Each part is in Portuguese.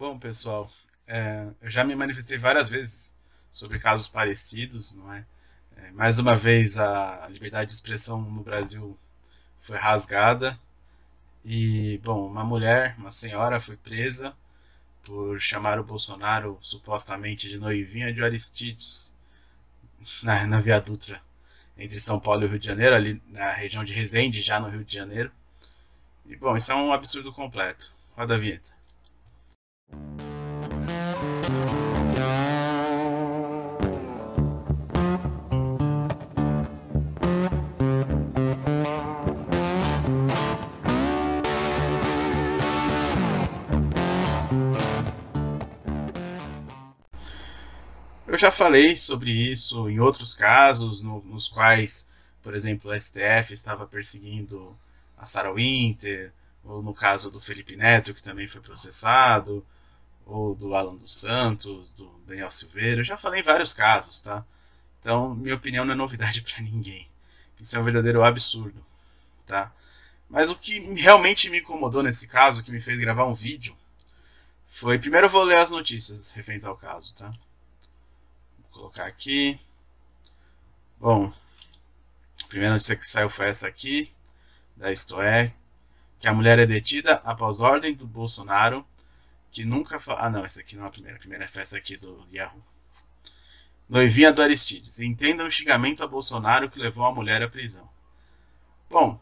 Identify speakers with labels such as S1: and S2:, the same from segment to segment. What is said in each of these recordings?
S1: Bom, pessoal, é, eu já me manifestei várias vezes sobre casos parecidos, não é? é? Mais uma vez, a liberdade de expressão no Brasil foi rasgada e, bom, uma mulher, uma senhora, foi presa por chamar o Bolsonaro supostamente de noivinha de Aristides na, na Via Dutra entre São Paulo e Rio de Janeiro, ali na região de Resende, já no Rio de Janeiro. E, bom, isso é um absurdo completo. Roda a vinheta. Já falei sobre isso em outros casos, no, nos quais, por exemplo, o STF estava perseguindo a Sarah Winter, ou no caso do Felipe Neto, que também foi processado, ou do Alan dos Santos, do Daniel Silveira. Eu já falei em vários casos, tá? Então, minha opinião não é novidade para ninguém. Isso é um verdadeiro absurdo, tá? Mas o que realmente me incomodou nesse caso, que me fez gravar um vídeo, foi. Primeiro eu vou ler as notícias referentes ao caso, tá? Colocar aqui. Bom, a primeira notícia que saiu foi essa aqui, da Isto É, que a mulher é detida após ordem do Bolsonaro, que nunca. Ah, não, essa aqui não é a primeira. A primeira é essa aqui do Yahoo. Noivinha do Aristides. Entenda o xingamento a Bolsonaro que levou a mulher à prisão. Bom,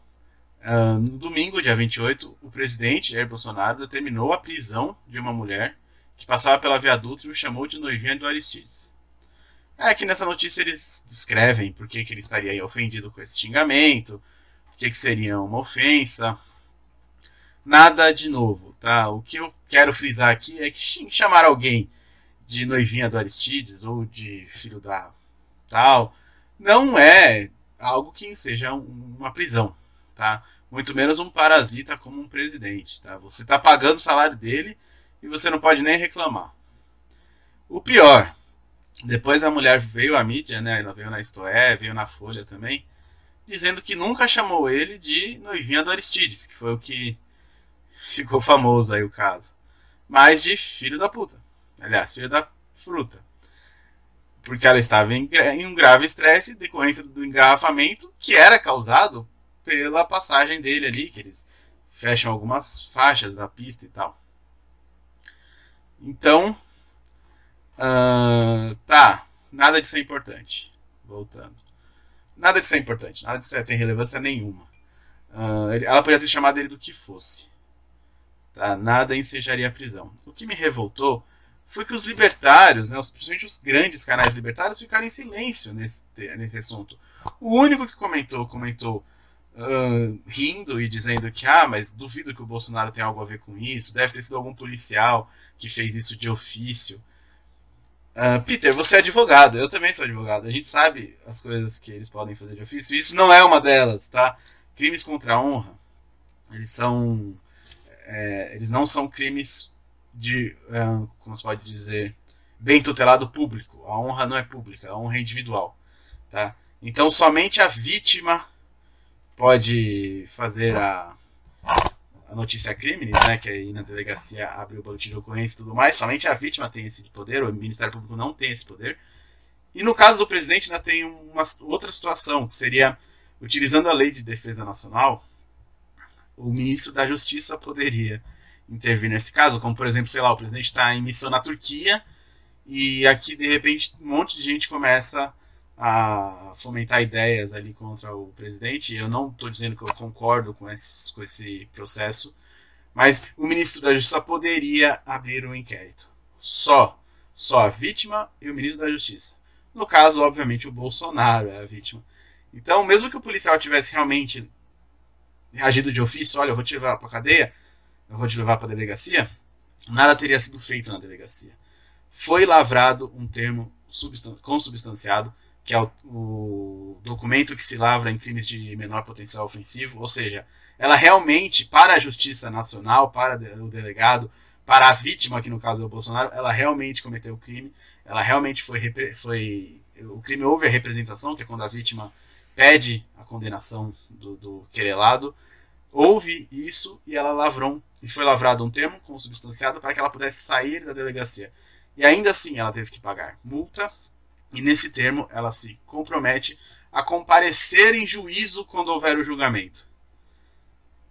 S1: uh, no domingo, dia 28, o presidente Jair Bolsonaro determinou a prisão de uma mulher que passava pela viaduto e o chamou de noivinha do Aristides. É que nessa notícia eles descrevem por que, que ele estaria ofendido com esse xingamento, por que, que seria uma ofensa nada de novo, tá? O que eu quero frisar aqui é que chamar alguém de noivinha do Aristides ou de filho da tal não é algo que seja uma prisão, tá? Muito menos um parasita como um presidente, tá? Você está pagando o salário dele e você não pode nem reclamar. O pior, depois a mulher veio à mídia, né? Ela veio na Istoé, veio na Folha também, dizendo que nunca chamou ele de noivinha do Aristides, que foi o que ficou famoso aí o caso. Mas de filho da puta. Aliás, filho da fruta. Porque ela estava em, em um grave estresse decorrência do engarrafamento que era causado pela passagem dele ali, que eles fecham algumas faixas da pista e tal. Então, uh, nada disso é importante. Voltando. Nada disso é importante, nada disso é, tem relevância nenhuma. Uh, ela poderia ter chamado ele do que fosse. Tá? Nada ensejaria a prisão. O que me revoltou foi que os libertários, né, principalmente os grandes canais libertários, ficaram em silêncio nesse, nesse assunto. O único que comentou, comentou uh, rindo e dizendo que, ah, mas duvido que o Bolsonaro tenha algo a ver com isso, deve ter sido algum policial que fez isso de ofício. Uh, Peter, você é advogado, eu também sou advogado. A gente sabe as coisas que eles podem fazer de ofício. Isso não é uma delas, tá? Crimes contra a honra, eles são é, eles não são crimes de, é, como se pode dizer, bem tutelado público. A honra não é pública, a honra é individual. Tá? Então somente a vítima pode fazer a, a notícia crime, né, que aí na delegacia abre o boletim de ocorrência e tudo mais, somente a vítima tem esse poder, o Ministério Público não tem esse poder. E no caso do presidente ainda tem uma outra situação, que seria, utilizando a lei de defesa nacional, o ministro da Justiça poderia intervir nesse caso, como por exemplo, sei lá, o presidente está em missão na Turquia e aqui de repente um monte de gente começa a fomentar ideias ali contra o presidente. Eu não estou dizendo que eu concordo com esse, com esse processo, mas o ministro da Justiça poderia abrir um inquérito. Só. Só a vítima e o ministro da Justiça. No caso, obviamente, o Bolsonaro é a vítima. Então, mesmo que o policial tivesse realmente reagido de ofício, olha, eu vou te levar para cadeia, eu vou te levar para delegacia, nada teria sido feito na delegacia. Foi lavrado um termo substan consubstanciado, que é o, o, documento que se lavra em crimes de menor potencial ofensivo, ou seja, ela realmente, para a Justiça Nacional, para o delegado, para a vítima, que no caso é o Bolsonaro, ela realmente cometeu o crime, ela realmente foi, foi o crime houve a representação, que é quando a vítima pede a condenação do, do querelado, houve isso e ela lavrou e foi lavrado um termo consubstanciado para que ela pudesse sair da delegacia. E ainda assim ela teve que pagar multa, e nesse termo ela se compromete a comparecer em juízo quando houver o julgamento.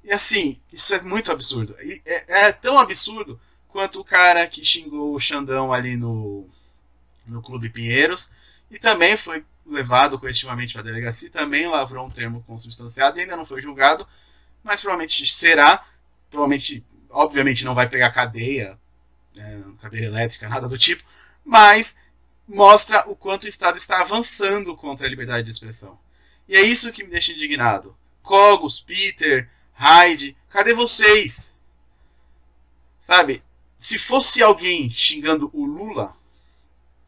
S1: E assim, isso é muito absurdo. É, é, tão absurdo quanto o cara que xingou o Xandão ali no, no Clube Pinheiros e também foi levado coletivamente para a delegacia, também lavrou um termo consubstanciado e ainda não foi julgado, mas provavelmente será. Provavelmente, obviamente, não vai pegar cadeia, né, cadeira elétrica, nada do tipo, mas mostra o quanto o Estado está avançando contra a liberdade de expressão. E é isso que me deixa indignado. Cogos, Peter, Hyde, cadê vocês? Sabe, se fosse alguém xingando o Lula,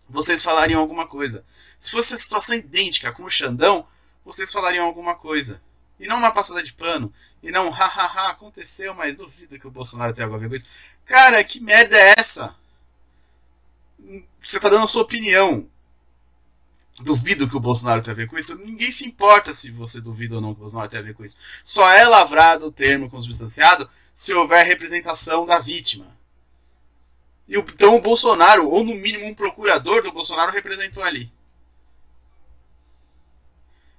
S1: vocês falariam alguma coisa. Se fosse a situação idêntica com o Xandão, vocês falariam alguma coisa. E não uma passada de pano. E não, hahaha, aconteceu, mas duvido que o Bolsonaro tenha algo a ver com isso. Cara, que merda é essa? Você está dando a sua opinião. Duvido que o Bolsonaro tenha a ver com isso. Ninguém se importa se você duvida ou não que o Bolsonaro tenha a ver com isso. Só é lavrado o termo consubstanciado se houver representação da vítima. E então o Bolsonaro, ou no mínimo um procurador do Bolsonaro, representou ali.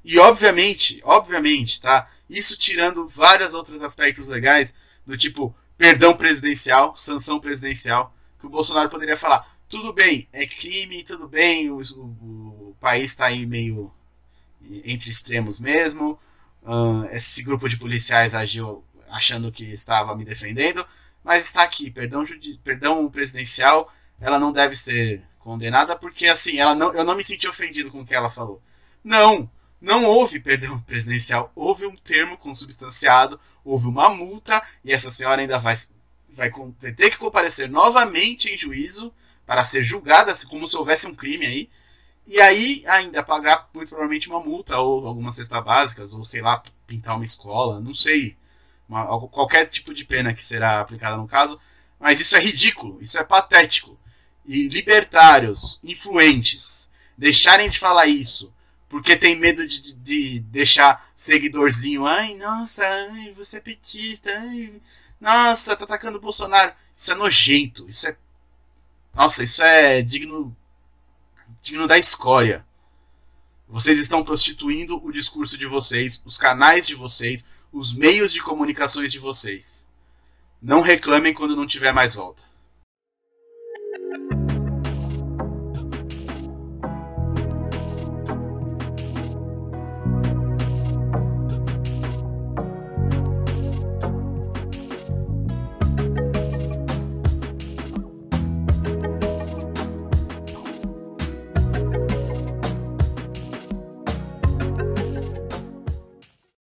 S1: E obviamente, obviamente, tá? Isso tirando vários outros aspectos legais, do tipo perdão presidencial, sanção presidencial, que o Bolsonaro poderia falar: tudo bem, é crime, tudo bem, o, o, o país está aí meio entre extremos mesmo. Uh, esse grupo de policiais agiu achando que estava me defendendo, mas está aqui, perdão, perdão presidencial, ela não deve ser condenada porque assim, ela não, eu não me senti ofendido com o que ela falou. Não, não houve perdão presidencial, houve um termo consubstanciado, houve uma multa e essa senhora ainda vai, vai ter que comparecer novamente em juízo para ser julgada, como se houvesse um crime aí. E aí ainda pagar muito provavelmente uma multa ou algumas cestas básicas, ou sei lá, pintar uma escola, não sei. Uma, qualquer tipo de pena que será aplicada no caso. Mas isso é ridículo, isso é patético. E libertários, influentes, deixarem de falar isso porque tem medo de, de deixar seguidorzinho. Ai, nossa, ai, você é petista. Ai, nossa, tá atacando o Bolsonaro. Isso é nojento. Isso é. Nossa, isso é digno. digno da escória. Vocês estão prostituindo o discurso de vocês, os canais de vocês, os meios de comunicações de vocês. Não reclamem quando não tiver mais volta.